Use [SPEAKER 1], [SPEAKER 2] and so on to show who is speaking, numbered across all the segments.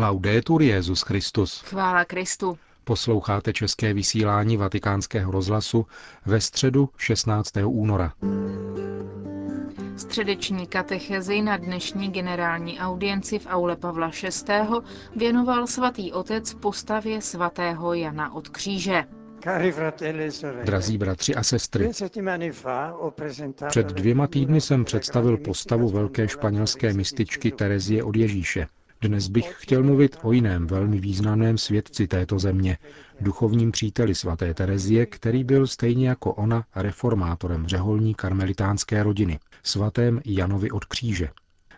[SPEAKER 1] Laudetur Jezus Christus.
[SPEAKER 2] Chvála Kristu.
[SPEAKER 1] Posloucháte české vysílání Vatikánského rozhlasu ve středu 16. února.
[SPEAKER 2] Středeční katechezi na dnešní generální audienci v aule Pavla VI. věnoval svatý otec postavě svatého Jana od kříže.
[SPEAKER 1] Drazí bratři a sestry, před dvěma týdny jsem představil postavu velké španělské mističky Terezie od Ježíše. Dnes bych chtěl mluvit o jiném velmi významném svědci této země, duchovním příteli svaté Terezie, který byl stejně jako ona reformátorem řeholní karmelitánské rodiny, svatém Janovi od kříže.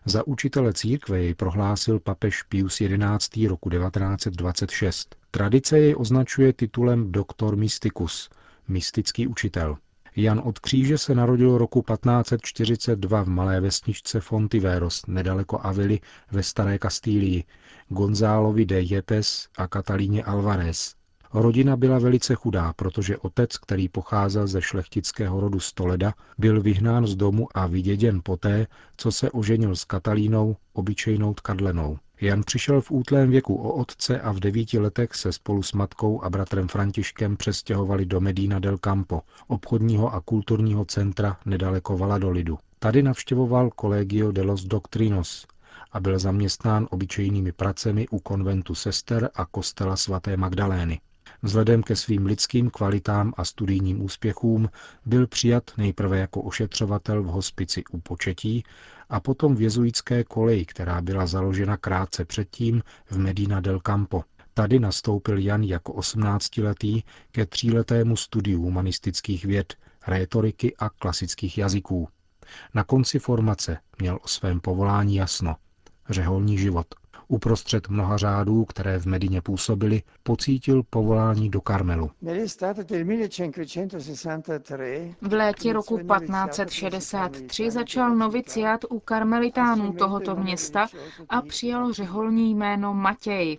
[SPEAKER 1] Za učitele církve jej prohlásil papež Pius XI. roku 1926. Tradice jej označuje titulem doktor mysticus, mystický učitel. Jan od Kříže se narodil roku 1542 v malé vesničce Fontiveros, nedaleko Avily ve Staré Kastýlii, Gonzálovi de Jepes a Katalíně Alvarez. Rodina byla velice chudá, protože otec, který pocházel ze šlechtického rodu Stoleda, byl vyhnán z domu a vyděděn poté, co se oženil s Katalínou, obyčejnou tkadlenou. Jan přišel v útlém věku o otce a v devíti letech se spolu s matkou a bratrem Františkem přestěhovali do Medina del Campo, obchodního a kulturního centra nedaleko Valadolidu. Tady navštěvoval Collegio de los Doctrinos a byl zaměstnán obyčejnými pracemi u konventu sester a kostela svaté Magdalény. Vzhledem ke svým lidským kvalitám a studijním úspěchům byl přijat nejprve jako ošetřovatel v hospici u početí a potom v jezuitské koleji, která byla založena krátce předtím v Medina del Campo. Tady nastoupil Jan jako 18-letý ke tříletému studiu humanistických věd, rétoriky a klasických jazyků. Na konci formace měl o svém povolání jasno. Řeholní život. Uprostřed mnoha řádů, které v Medině působily, pocítil povolání do Karmelu.
[SPEAKER 2] V létě roku 1563 začal noviciát u karmelitánů tohoto města a přijal řeholní jméno Matěj.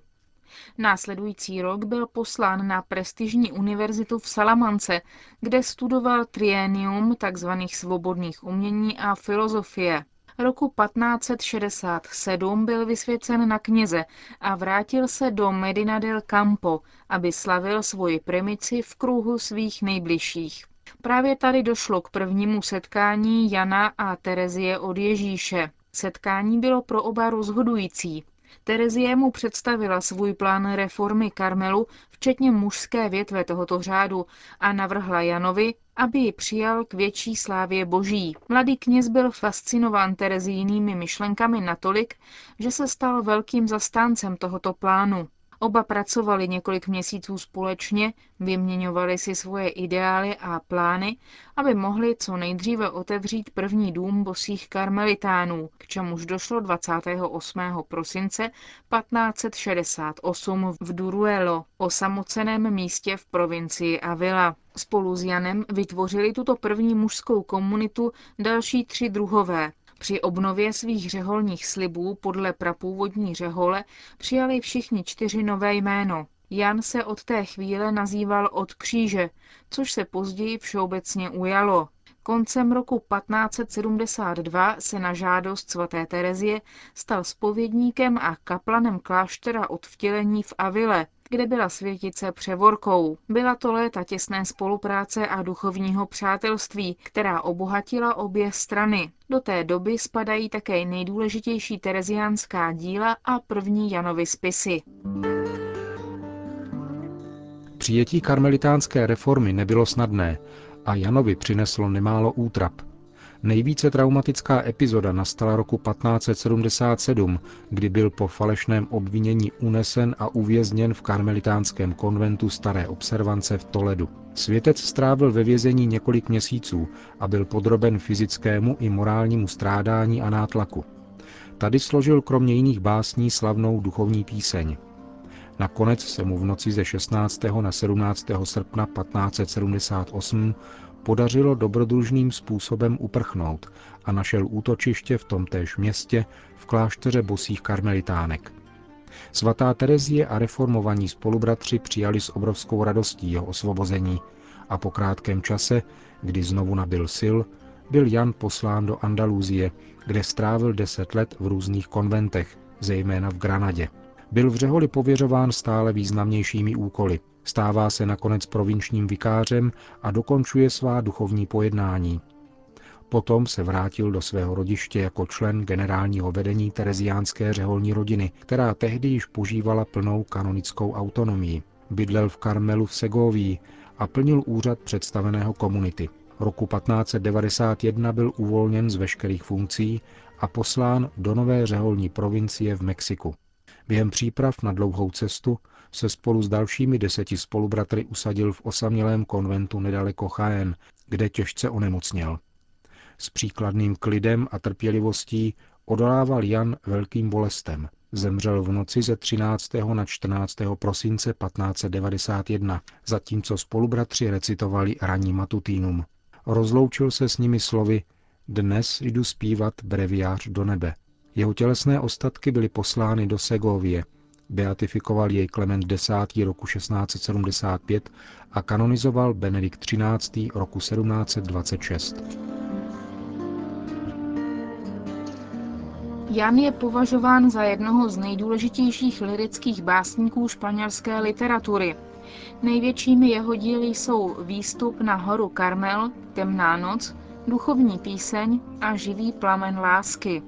[SPEAKER 2] Následující rok byl poslán na prestižní univerzitu v Salamance, kde studoval trienium tzv. svobodných umění a filozofie. Roku 1567 byl vysvěcen na kněze a vrátil se do Medina del Campo, aby slavil svoji premici v kruhu svých nejbližších. Právě tady došlo k prvnímu setkání Jana a Terezie od Ježíše. Setkání bylo pro oba rozhodující. Terezie mu představila svůj plán reformy Karmelu, včetně mužské větve tohoto řádu, a navrhla Janovi, aby ji přijal k větší slávě boží. Mladý kněz byl fascinován Terezijnými myšlenkami natolik, že se stal velkým zastáncem tohoto plánu. Oba pracovali několik měsíců společně, vyměňovali si svoje ideály a plány, aby mohli co nejdříve otevřít první dům bosých karmelitánů, k čemuž došlo 28. prosince 1568 v Duruelo, osamoceném místě v provincii Avila. Spolu s Janem vytvořili tuto první mužskou komunitu další tři druhové, při obnově svých řeholních slibů podle prapůvodní řehole přijali všichni čtyři nové jméno. Jan se od té chvíle nazýval od kříže, což se později všeobecně ujalo. Koncem roku 1572 se na žádost svaté Terezie stal spovědníkem a kaplanem kláštera od vtělení v Avile, kde byla světice převorkou. Byla to léta těsné spolupráce a duchovního přátelství, která obohatila obě strany. Do té doby spadají také nejdůležitější tereziánská díla a první Janovy spisy.
[SPEAKER 1] Přijetí karmelitánské reformy nebylo snadné a Janovi přineslo nemálo útrap. Nejvíce traumatická epizoda nastala roku 1577, kdy byl po falešném obvinění unesen a uvězněn v karmelitánském konventu Staré observance v Toledu. Světec strávil ve vězení několik měsíců a byl podroben fyzickému i morálnímu strádání a nátlaku. Tady složil kromě jiných básní slavnou duchovní píseň. Nakonec se mu v noci ze 16. na 17. srpna 1578 podařilo dobrodružným způsobem uprchnout a našel útočiště v tomtéž městě v klášteře bosých karmelitánek. Svatá Terezie a reformovaní spolubratři přijali s obrovskou radostí jeho osvobození a po krátkém čase, kdy znovu nabil sil, byl Jan poslán do Andalúzie, kde strávil deset let v různých konventech, zejména v Granadě. Byl v Řeholi pověřován stále významnějšími úkoly. Stává se nakonec provinčním vikářem a dokončuje svá duchovní pojednání. Potom se vrátil do svého rodiště jako člen generálního vedení tereziánské řeholní rodiny, která tehdy již požívala plnou kanonickou autonomii. Bydlel v Karmelu v Segovii a plnil úřad představeného komunity. Roku 1591 byl uvolněn z veškerých funkcí a poslán do nové řeholní provincie v Mexiku. Během příprav na dlouhou cestu se spolu s dalšími deseti spolubratry usadil v osamělém konventu nedaleko Chaen, kde těžce onemocněl. S příkladným klidem a trpělivostí odolával Jan velkým bolestem. Zemřel v noci ze 13. na 14. prosince 1591, zatímco spolubratři recitovali ranní matutínum. Rozloučil se s nimi slovy Dnes jdu zpívat breviář do nebe. Jeho tělesné ostatky byly poslány do Segovie. Beatifikoval jej Klement X. roku 1675 a kanonizoval Benedikt XIII. roku 1726.
[SPEAKER 2] Jan je považován za jednoho z nejdůležitějších lirických básníků španělské literatury. Největšími jeho díly jsou Výstup na horu Karmel, Temná noc, Duchovní píseň a Živý plamen lásky.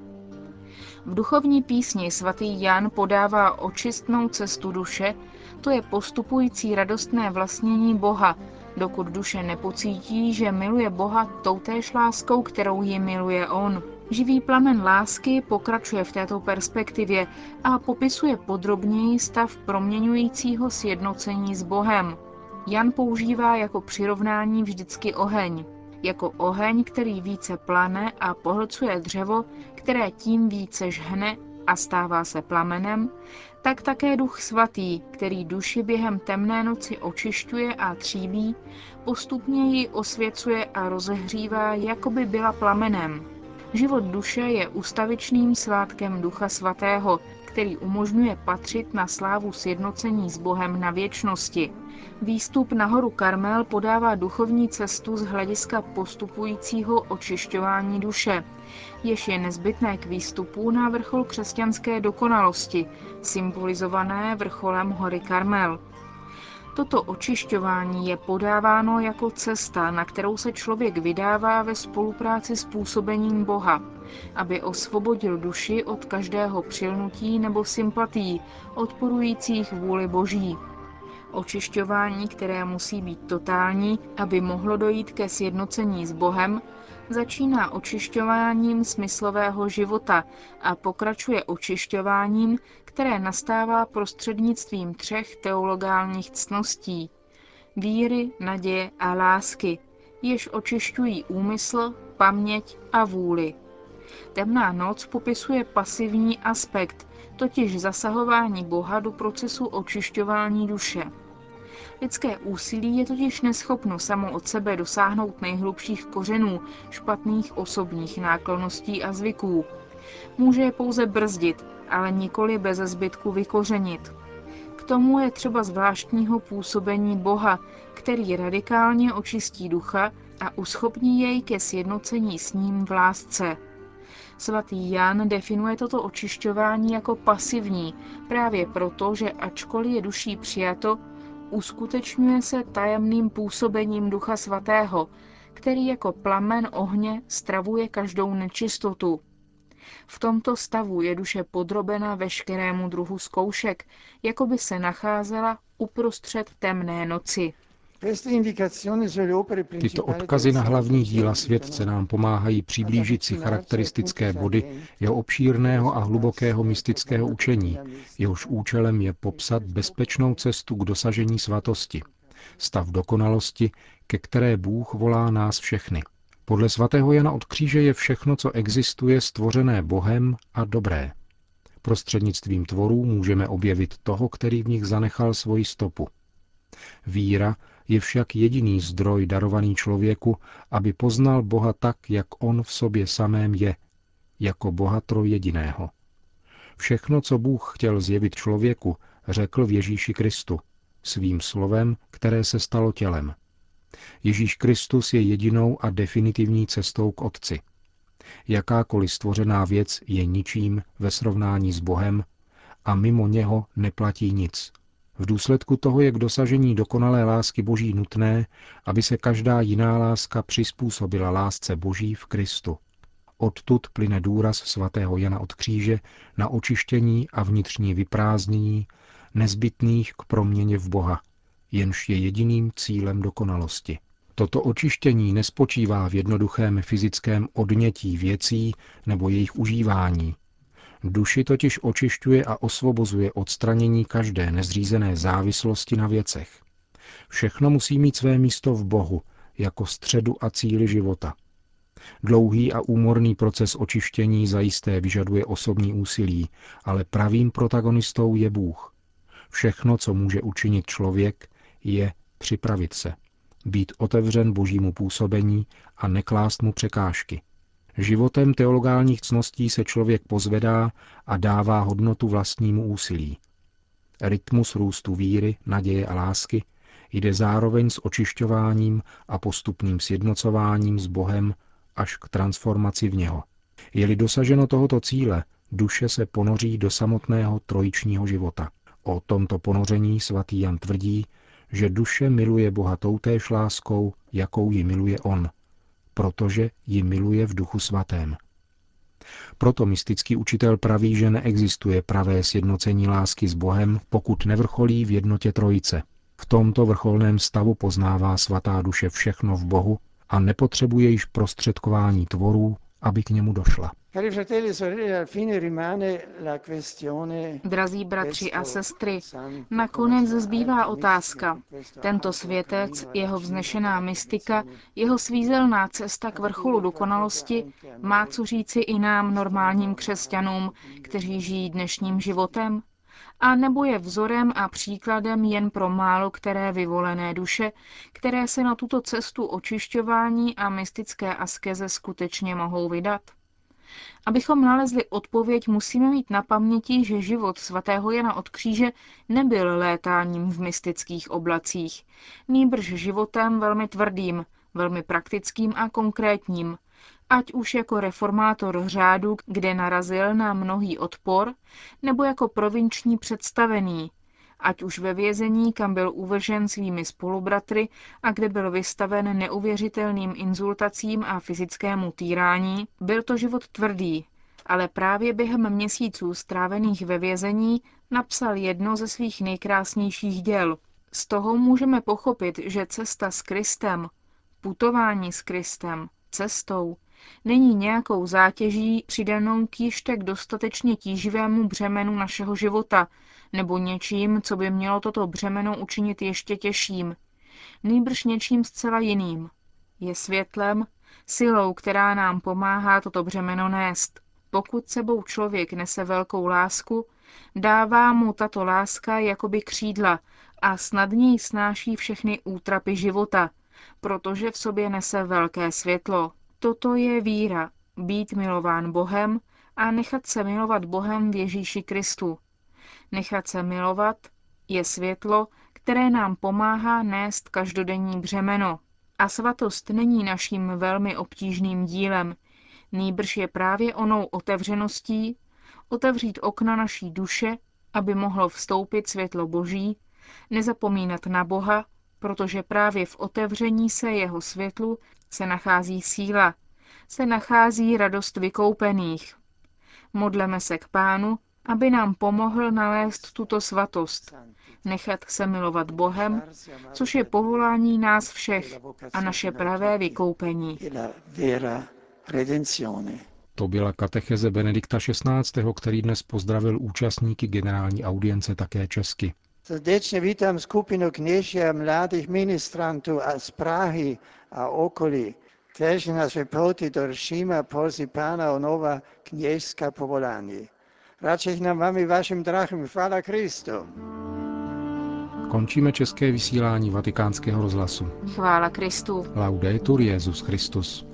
[SPEAKER 2] V duchovní písni svatý Jan podává očistnou cestu duše, to je postupující radostné vlastnění Boha, dokud duše nepocítí, že miluje Boha toutéž láskou, kterou ji miluje On. Živý plamen lásky pokračuje v této perspektivě a popisuje podrobněji stav proměňujícího sjednocení s Bohem. Jan používá jako přirovnání vždycky oheň. Jako oheň, který více plane a pohlcuje dřevo, které tím více žhne a stává se plamenem, tak také Duch Svatý, který duši během temné noci očišťuje a tříbí, postupně ji osvěcuje a rozehřívá, jako by byla plamenem. Život duše je ustavičným svátkem Ducha Svatého, který umožňuje patřit na slávu sjednocení s Bohem na věčnosti. Výstup na horu Karmel podává duchovní cestu z hlediska postupujícího očišťování duše, jež je nezbytné k výstupu na vrchol křesťanské dokonalosti, symbolizované vrcholem hory Karmel. Toto očišťování je podáváno jako cesta, na kterou se člověk vydává ve spolupráci s působením Boha, aby osvobodil duši od každého přilnutí nebo sympatí odporujících vůli Boží. Očišťování, které musí být totální, aby mohlo dojít ke sjednocení s Bohem, začíná očišťováním smyslového života a pokračuje očišťováním, které nastává prostřednictvím třech teologálních cností víry, naděje a lásky, jež očišťují úmysl, paměť a vůli. Temná noc popisuje pasivní aspekt, totiž zasahování Boha do procesu očišťování duše. Lidské úsilí je totiž neschopno samo od sebe dosáhnout nejhlubších kořenů špatných osobních náklonností a zvyků. Může je pouze brzdit, ale nikoli bez zbytku vykořenit. K tomu je třeba zvláštního působení Boha, který radikálně očistí ducha a uschopní jej ke sjednocení s ním v lásce. Svatý Jan definuje toto očišťování jako pasivní, právě proto, že ačkoliv je duší přijato, uskutečňuje se tajemným působením Ducha Svatého, který jako plamen ohně stravuje každou nečistotu. V tomto stavu je duše podrobena veškerému druhu zkoušek, jako by se nacházela uprostřed temné noci.
[SPEAKER 1] Tyto odkazy na hlavní díla světce nám pomáhají přiblížit si charakteristické body jeho obšírného a hlubokého mystického učení, jehož účelem je popsat bezpečnou cestu k dosažení svatosti, stav dokonalosti, ke které Bůh volá nás všechny. Podle svatého Jana od kříže je všechno, co existuje, stvořené Bohem a dobré. Prostřednictvím tvorů můžeme objevit toho, který v nich zanechal svoji stopu. Víra je však jediný zdroj darovaný člověku, aby poznal Boha tak, jak on v sobě samém je, jako Boha trojjediného. Všechno, co Bůh chtěl zjevit člověku, řekl v Ježíši Kristu, svým slovem, které se stalo tělem. Ježíš Kristus je jedinou a definitivní cestou k Otci. Jakákoliv stvořená věc je ničím ve srovnání s Bohem a mimo něho neplatí nic. V důsledku toho je k dosažení dokonalé lásky Boží nutné, aby se každá jiná láska přizpůsobila lásce Boží v Kristu. Odtud plyne důraz svatého Jana od kříže na očištění a vnitřní vyprázdnění, nezbytných k proměně v Boha, jenž je jediným cílem dokonalosti. Toto očištění nespočívá v jednoduchém fyzickém odnětí věcí nebo jejich užívání. Duši totiž očišťuje a osvobozuje odstranění každé nezřízené závislosti na věcech. Všechno musí mít své místo v Bohu, jako středu a cíli života. Dlouhý a úmorný proces očištění zajisté vyžaduje osobní úsilí, ale pravým protagonistou je Bůh. Všechno, co může učinit člověk, je připravit se, být otevřen božímu působení a neklást mu překážky. Životem teologálních cností se člověk pozvedá a dává hodnotu vlastnímu úsilí. Rytmus růstu víry, naděje a lásky jde zároveň s očišťováním a postupným sjednocováním s Bohem až k transformaci v něho. Je-li dosaženo tohoto cíle, duše se ponoří do samotného trojičního života. O tomto ponoření svatý Jan tvrdí, že duše miluje Boha toutéž láskou, jakou ji miluje On, protože ji miluje v duchu svatém. Proto mystický učitel praví, že neexistuje pravé sjednocení lásky s Bohem, pokud nevrcholí v jednotě trojice. V tomto vrcholném stavu poznává svatá duše všechno v Bohu a nepotřebuje již prostředkování tvorů, aby k němu došla.
[SPEAKER 2] Drazí bratři a sestry, nakonec zbývá otázka. Tento světec, jeho vznešená mystika, jeho svízelná cesta k vrcholu dokonalosti má co říci i nám, normálním křesťanům, kteří žijí dnešním životem? a nebo je vzorem a příkladem jen pro málo které vyvolené duše, které se na tuto cestu očišťování a mystické askeze skutečně mohou vydat? Abychom nalezli odpověď, musíme mít na paměti, že život svatého Jana od kříže nebyl létáním v mystických oblacích, nýbrž životem velmi tvrdým, velmi praktickým a konkrétním, ať už jako reformátor řádu, kde narazil na mnohý odpor, nebo jako provinční představený, ať už ve vězení, kam byl uvržen svými spolubratry a kde byl vystaven neuvěřitelným inzultacím a fyzickému týrání, byl to život tvrdý, ale právě během měsíců strávených ve vězení napsal jedno ze svých nejkrásnějších děl. Z toho můžeme pochopit, že cesta s Kristem, putování s Kristem, cestou, není nějakou zátěží přidanou k již tak dostatečně tíživému břemenu našeho života, nebo něčím, co by mělo toto břemeno učinit ještě těžším. Nýbrž něčím zcela jiným. Je světlem, silou, která nám pomáhá toto břemeno nést. Pokud sebou člověk nese velkou lásku, dává mu tato láska jakoby křídla a snadněji snáší všechny útrapy života, protože v sobě nese velké světlo. Toto je víra, být milován Bohem a nechat se milovat Bohem v Ježíši Kristu. Nechat se milovat je světlo, které nám pomáhá nést každodenní břemeno. A svatost není naším velmi obtížným dílem, nýbrž je právě onou otevřeností, otevřít okna naší duše, aby mohlo vstoupit světlo Boží, nezapomínat na Boha, protože právě v otevření se jeho světlu se nachází síla, se nachází radost vykoupených. Modleme se k Pánu, aby nám pomohl nalézt tuto svatost, nechat se milovat Bohem, což je povolání nás všech a naše pravé vykoupení.
[SPEAKER 1] To byla katecheze Benedikta XVI., který dnes pozdravil účastníky generální audience také česky.
[SPEAKER 3] Srdečně vítám skupinu kněží a mladých ministrantů a z Prahy a okolí, kteří nás vypouti do Říma Pána o nová kněžská povolání. Radšej nám vám vašim drahým. Chvála Kristu.
[SPEAKER 1] Končíme české vysílání vatikánského rozhlasu.
[SPEAKER 2] Chvála Kristu.
[SPEAKER 1] Laudetur Jezus Christus.